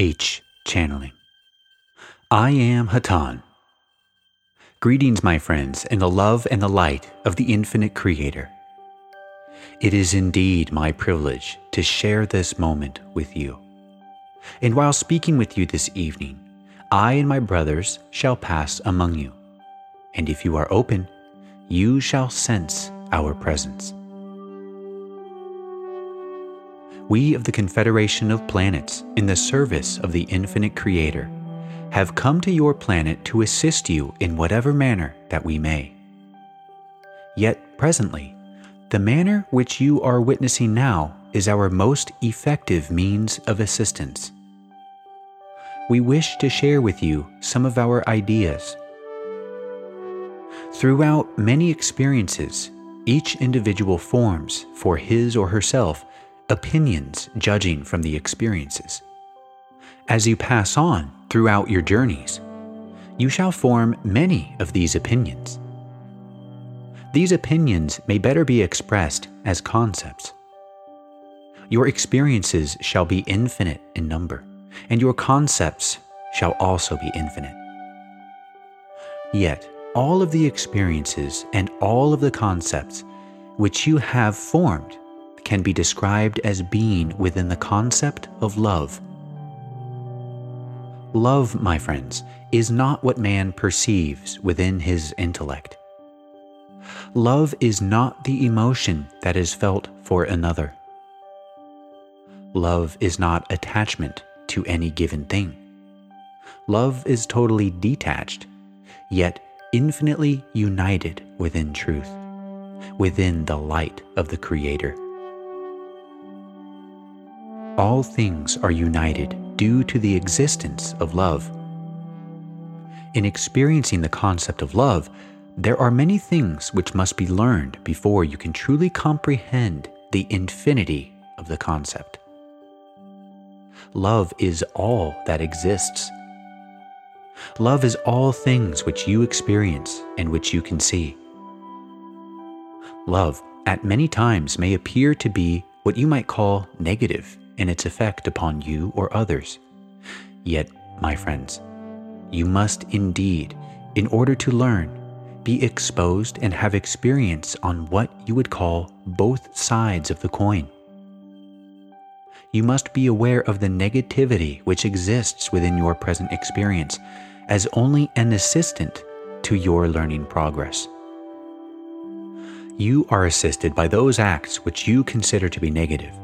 H. Channeling. I am Hatonn. Greetings, my friends, in the love and the light of the infinite Creator. It is indeed my privilege to share this moment with you. And while speaking with you this evening, I and my brothers shall pass among you. And if you are open, you shall sense our presence. We of the Confederation of Planets, in the service of the infinite Creator, have come to your planet to assist you in whatever manner that we may. Yet, presently, the manner which you are witnessing now is our most effective means of assistance. We wish to share with you some of our ideas. Throughout many experiences, each individual forms, for his or herself, opinions judging from the experiences. As you pass on throughout your journeys, you shall form many of these opinions. These opinions may better be expressed as concepts. Your experiences shall be infinite in number, and your concepts shall also be infinite. Yet, all of the experiences and all of the concepts which you have formed can be described as being within the concept of love. Love, my friends, is not what man perceives within his intellect. Love is not the emotion that is felt for another. Love is not attachment to any given thing. Love is totally detached, yet infinitely united within truth, within the light of the Creator all things are united due to the existence of love. In experiencing the concept of love, there are many things which must be learned before you can truly comprehend the infinity of the concept. Love is all that exists. Love is all things which you experience and which you can see. Love, at many times, may appear to be what you might call negative and its effect upon you or others. Yet, my friends, you must indeed, in order to learn, be exposed and have experience on what you would call both sides of the coin. You must be aware of the negativity which exists within your present experience as only an assistant to your learning progress. You are assisted by those acts which you consider to be negative,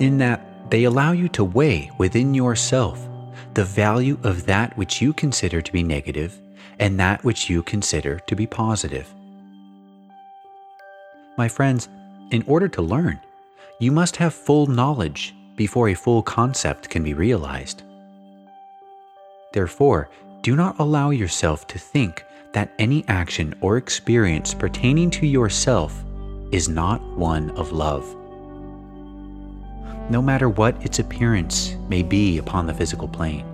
in that they allow you to weigh within yourself the value of that which you consider to be negative and that which you consider to be positive. My friends, in order to learn, you must have full knowledge before a full concept can be realized. Therefore, do not allow yourself to think that any action or experience pertaining to yourself is not one of love no matter what its appearance may be upon the physical plane.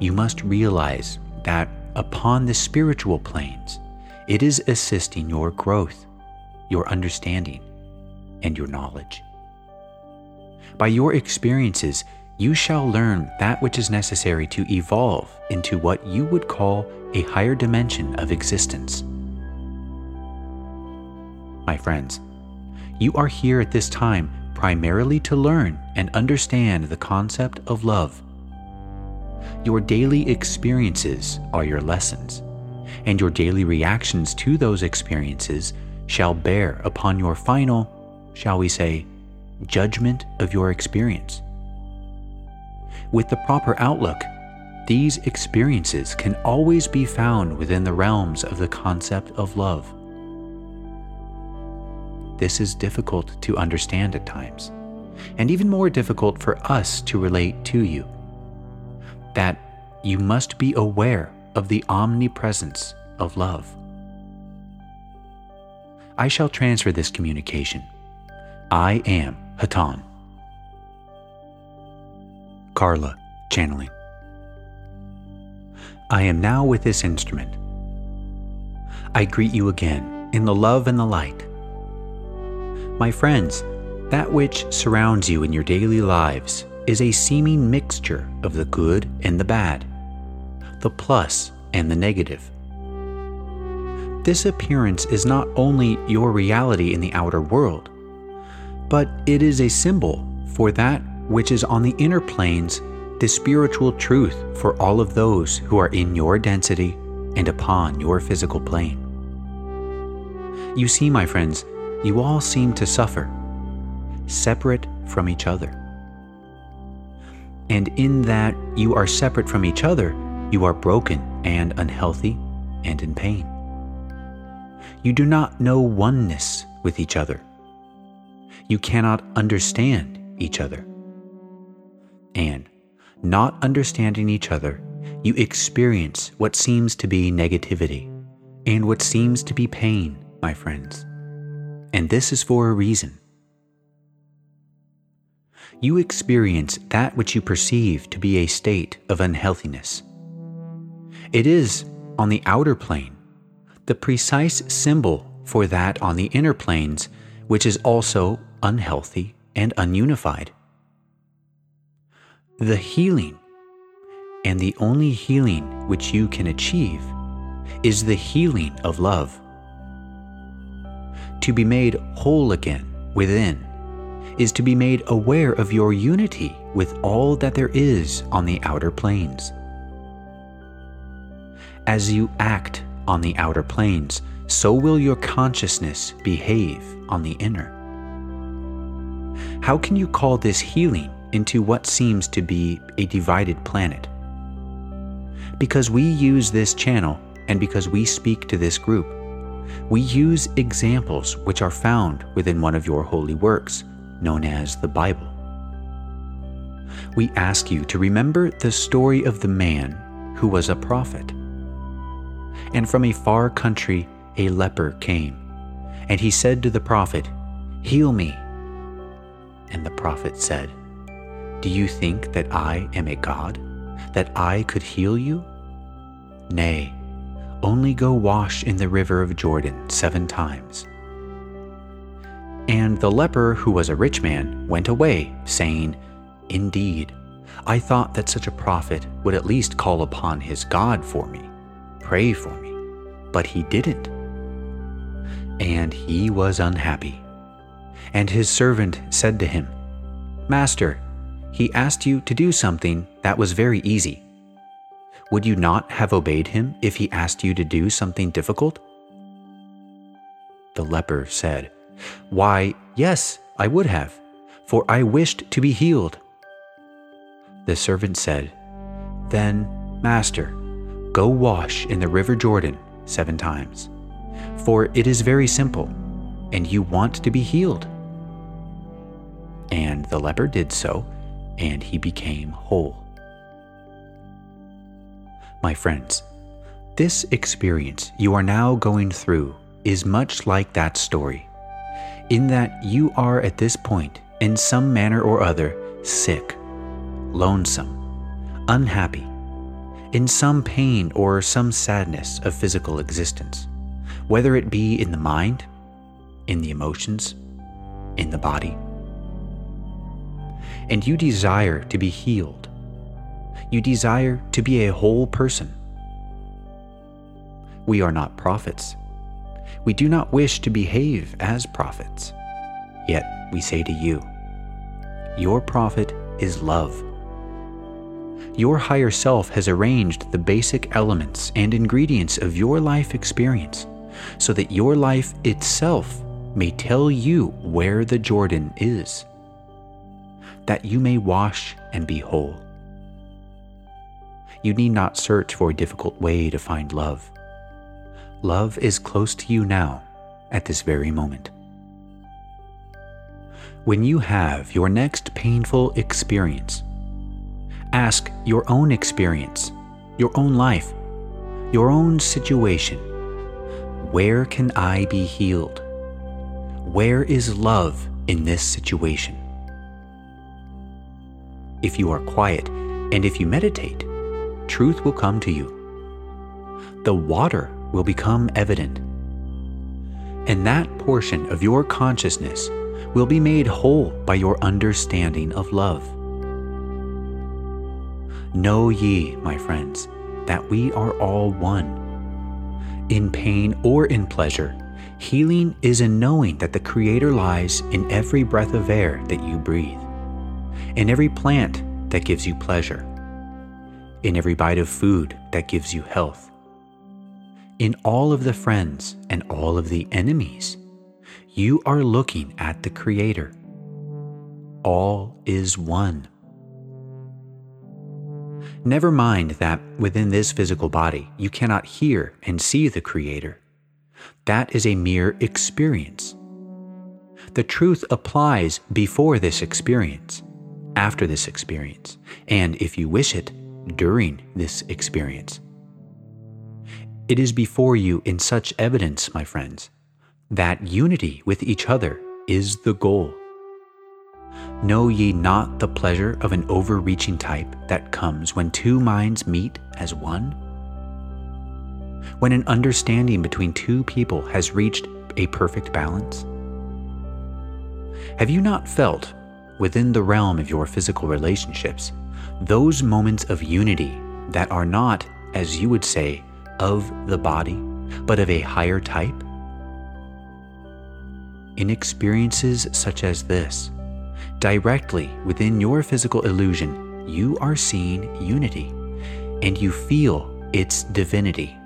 You must realize that upon the spiritual planes, it is assisting your growth, your understanding, and your knowledge. By your experiences, you shall learn that which is necessary to evolve into what you would call a higher dimension of existence. My friends, you are here at this time primarily to learn and understand the concept of love. Your daily experiences are your lessons, and your daily reactions to those experiences shall bear upon your final, shall we say, judgment of your experience. With the proper outlook, these experiences can always be found within the realms of the concept of love this is difficult to understand at times, and even more difficult for us to relate to you. That you must be aware of the omnipresence of love. I shall transfer this communication. I am Hatonn. Carla, channeling. I am now with this instrument. I greet you again in the love and the light my friends, that which surrounds you in your daily lives is a seeming mixture of the good and the bad, the plus and the negative. This appearance is not only your reality in the outer world, but it is a symbol for that which is on the inner planes, the spiritual truth for all of those who are in your density and upon your physical plane. You see, my friends, you all seem to suffer, separate from each other. And in that you are separate from each other, you are broken and unhealthy and in pain. You do not know oneness with each other. You cannot understand each other. And, not understanding each other, you experience what seems to be negativity and what seems to be pain, my friends. And this is for a reason. You experience that which you perceive to be a state of unhealthiness. It is, on the outer plane, the precise symbol for that on the inner planes, which is also unhealthy and ununified. The healing, and the only healing which you can achieve, is the healing of love. To be made whole again within is to be made aware of your unity with all that there is on the outer planes. As you act on the outer planes, so will your consciousness behave on the inner. How can you call this healing into what seems to be a divided planet. Because we use this channel and because we speak to this group, we use examples which are found within one of your holy works, known as the Bible. We ask you to remember the story of the man who was a prophet. And from a far country a leper came, and he said to the prophet, Heal me. And the prophet said, do you think that I am a God, that I could heal you? Nay, only go wash in the river of Jordan seven times. And the leper, who was a rich man, went away, saying, Indeed, I thought that such a prophet would at least call upon his God for me, pray for me, but he didn't. And he was unhappy. And his servant said to him, Master, he asked you to do something that was very easy. Would you not have obeyed him if he asked you to do something difficult? The leper said, Why, yes, I would have, for I wished to be healed. The servant said, Then, Master, go wash in the river Jordan seven times, for it is very simple, and you want to be healed. And the leper did so and he became whole. My friends, this experience you are now going through is much like that story, in that you are at this point, in some manner or other, sick, lonesome, unhappy, in some pain or some sadness of physical existence, whether it be in the mind, in the emotions, in the body and you desire to be healed. You desire to be a whole person. We are not prophets. We do not wish to behave as prophets. Yet we say to you, Your prophet is love. Your higher self has arranged the basic elements and ingredients of your life experience so that your life itself may tell you where the Jordan is that you may wash and be whole. You need not search for a difficult way to find love. Love is close to you now, at this very moment. When you have your next painful experience, ask your own experience, your own life, your own situation. Where can I be healed? Where is love in this situation? If you are quiet and if you meditate, truth will come to you. The water will become evident. And that portion of your consciousness will be made whole by your understanding of love. Know ye, my friends, that we are all one. In pain or in pleasure, healing is in knowing that the Creator lies in every breath of air that you breathe, in every plant that gives you pleasure, in every bite of food that gives you health, in all of the friends and all of the enemies. You are looking at the Creator. All is one. Never mind that within this physical body you cannot hear and see the Creator. That is a mere experience. The truth applies before this experience, after this experience, and if you wish it, during this experience. It is before you in such evidence, my friends, that unity with each other is the goal. Know ye not the pleasure of an overreaching type that comes when two minds meet as one? When an understanding between two people has reached a perfect balance? Have you not felt, within the realm of your physical relationships, those moments of unity that are not, as you would say, of the body, but of a higher type? In experiences such as this, Directly within your physical illusion, you are seeing unity and you feel its divinity.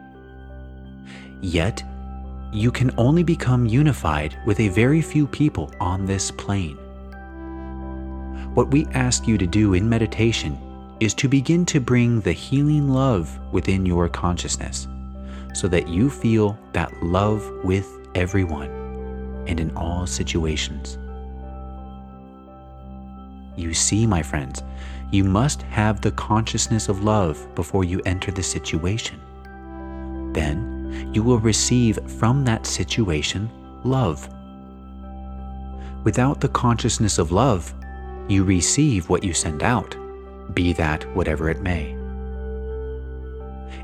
Yet, you can only become unified with a very few people on this plane. What we ask you to do in meditation is to begin to bring the healing love within your consciousness so that you feel that love with everyone and in all situations. You see, my friends, you must have the consciousness of love before you enter the situation. Then you will receive from that situation love. Without the consciousness of love, you receive what you send out, be that whatever it may.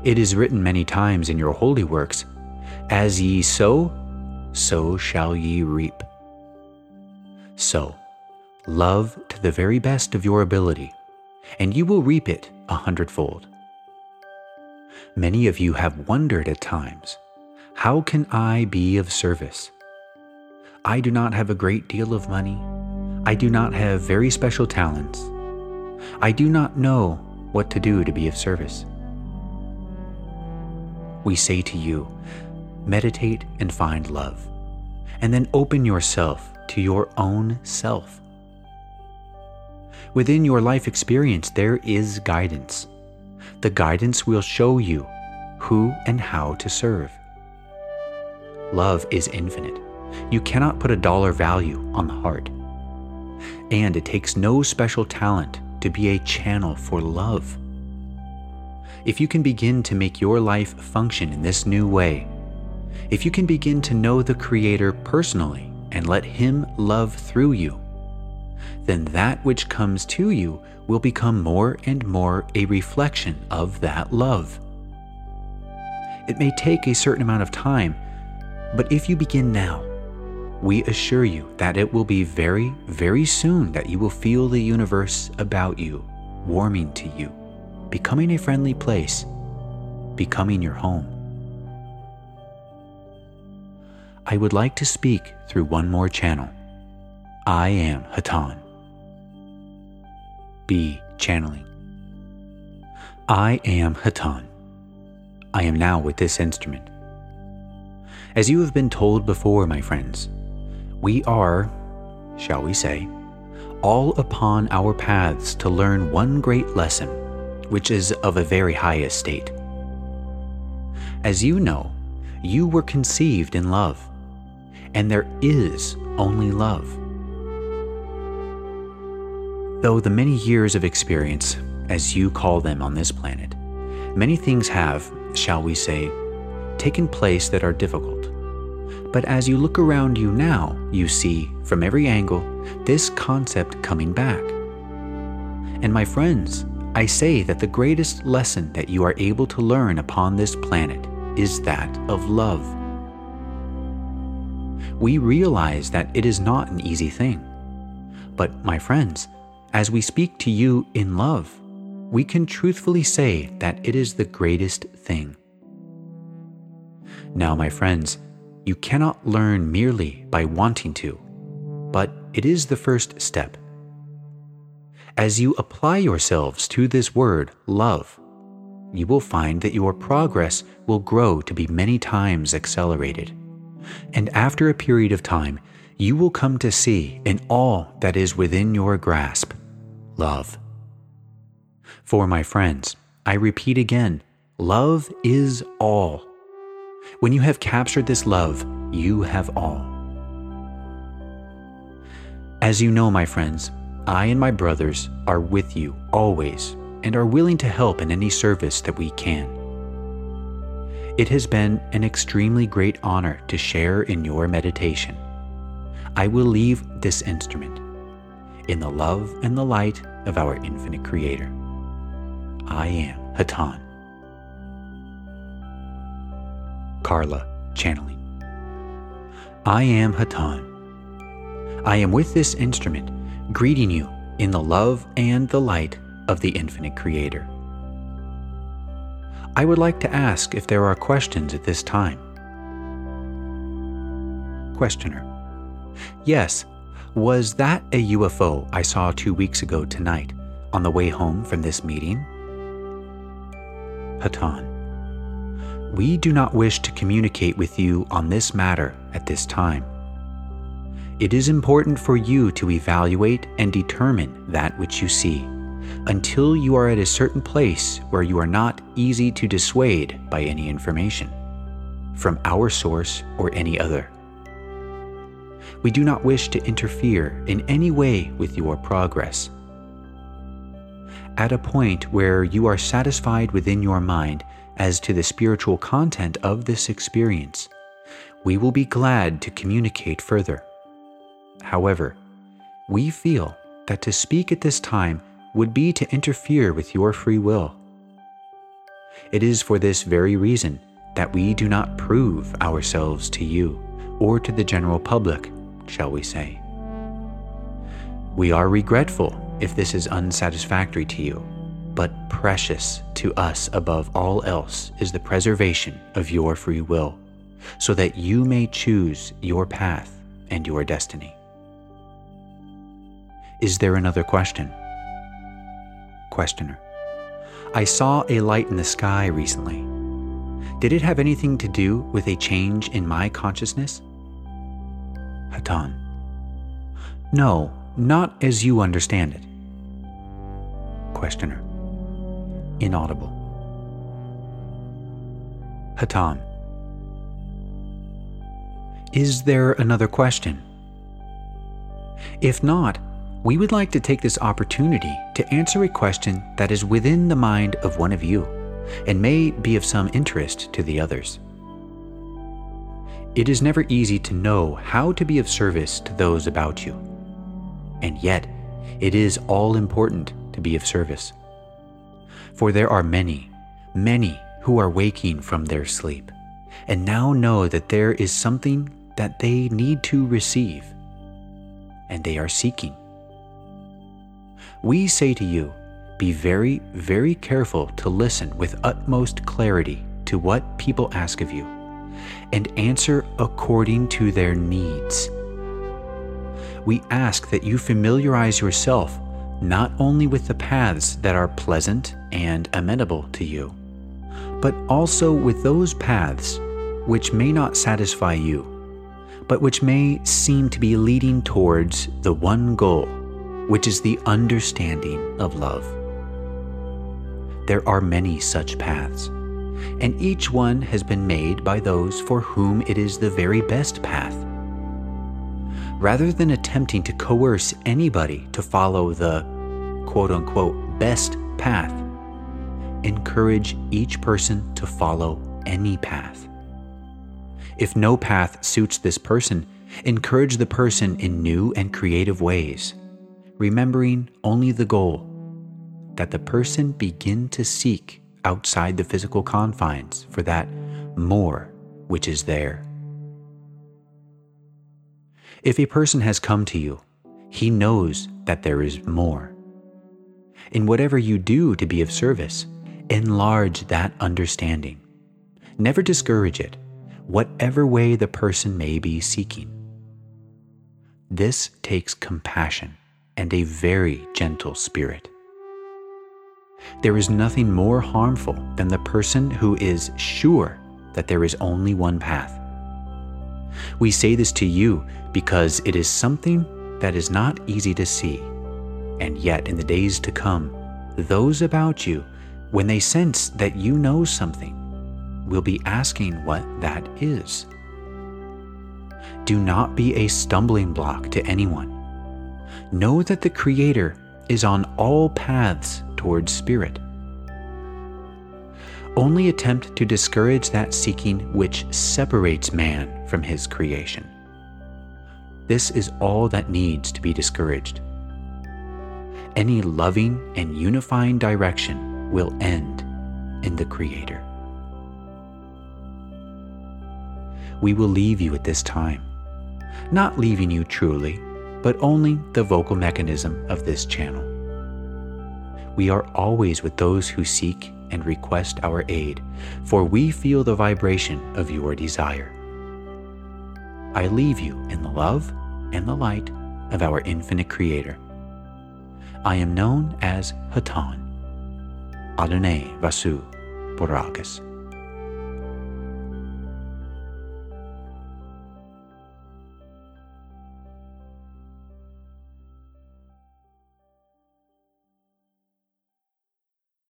It is written many times in your holy works As ye sow, so shall ye reap. So, love to the very best of your ability, and you will reap it a hundredfold. Many of you have wondered at times, how can I be of service? I do not have a great deal of money. I do not have very special talents. I do not know what to do to be of service. We say to you, meditate and find love, and then open yourself to your own self. Within your life experience, there is guidance. The guidance will show you who and how to serve. Love is infinite. You cannot put a dollar value on the heart. And it takes no special talent to be a channel for love. If you can begin to make your life function in this new way, if you can begin to know the Creator personally and let Him love through you, then that which comes to you will become more and more a reflection of that love. It may take a certain amount of time, but if you begin now, we assure you that it will be very, very soon that you will feel the universe about you warming to you, becoming a friendly place, becoming your home. I would like to speak through one more channel. I am Hatonn. B. Channeling. I am Hatonn. I am now with this instrument. As you have been told before, my friends, we are, shall we say, all upon our paths to learn one great lesson, which is of a very high estate. As you know, you were conceived in love, and there is only love. Though the many years of experience, as you call them on this planet, many things have, shall we say, taken place that are difficult. But as you look around you now, you see, from every angle, this concept coming back. And my friends, I say that the greatest lesson that you are able to learn upon this planet is that of love. We realize that it is not an easy thing. But, my friends, as we speak to you in love, we can truthfully say that it is the greatest thing. Now, my friends, you cannot learn merely by wanting to, but it is the first step. As you apply yourselves to this word, love, you will find that your progress will grow to be many times accelerated. And after a period of time, you will come to see in all that is within your grasp love. For my friends, I repeat again love is all. When you have captured this love, you have all. As you know, my friends, I and my brothers are with you always and are willing to help in any service that we can. It has been an extremely great honor to share in your meditation. I will leave this instrument in the love and the light of our infinite Creator. I am Hatonn. Carla channeling. I am Hatonn. I am with this instrument, greeting you in the love and the light of the infinite Creator. I would like to ask if there are questions at this time. Questioner. Yes, was that a UFO I saw two weeks ago tonight on the way home from this meeting? Hatonn. We do not wish to communicate with you on this matter at this time. It is important for you to evaluate and determine that which you see until you are at a certain place where you are not easy to dissuade by any information from our source or any other. We do not wish to interfere in any way with your progress. At a point where you are satisfied within your mind as to the spiritual content of this experience, we will be glad to communicate further. However, we feel that to speak at this time would be to interfere with your free will. It is for this very reason that we do not prove ourselves to you or to the general public, shall we say. We are regretful if this is unsatisfactory to you, but precious to us above all else is the preservation of your free will, so that you may choose your path and your destiny. Is there another question? Questioner. I saw a light in the sky recently. Did it have anything to do with a change in my consciousness? Hatonn. No, not as you understand it. Questioner. Inaudible. Hatonn. Is there another question? If not, we would like to take this opportunity to answer a question that is within the mind of one of you and may be of some interest to the others. It is never easy to know how to be of service to those about you, and yet it is all important to be of service. For there are many, many who are waking from their sleep and now know that there is something that they need to receive, and they are seeking we say to you, be very, very careful to listen with utmost clarity to what people ask of you, and answer according to their needs. We ask that you familiarize yourself not only with the paths that are pleasant and amenable to you, but also with those paths which may not satisfy you, but which may seem to be leading towards the one goal which is the understanding of love. There are many such paths, and each one has been made by those for whom it is the very best path. Rather than attempting to coerce anybody to follow the quote unquote best path, encourage each person to follow any path. If no path suits this person, encourage the person in new and creative ways remembering only the goal that the person begin to seek outside the physical confines for that more which is there. If a person has come to you, he knows that there is more. In whatever you do to be of service, enlarge that understanding. Never discourage it, whatever way the person may be seeking. This takes compassion and a very gentle spirit. There is nothing more harmful than the person who is sure that there is only one path. We say this to you because it is something that is not easy to see. And yet, in the days to come, those about you, when they sense that you know something, will be asking what that is. Do not be a stumbling block to anyone. Know that the Creator is on all paths towards Spirit. Only attempt to discourage that seeking which separates man from his creation. This is all that needs to be discouraged. Any loving and unifying direction will end in the Creator. We will leave you at this time, not leaving you truly, but only the vocal mechanism of this channel. We are always with those who seek and request our aid, for we feel the vibration of your desire. I leave you in the love and the light of our infinite Creator. I am known as Hatonn. Adonai Vasu Borragus.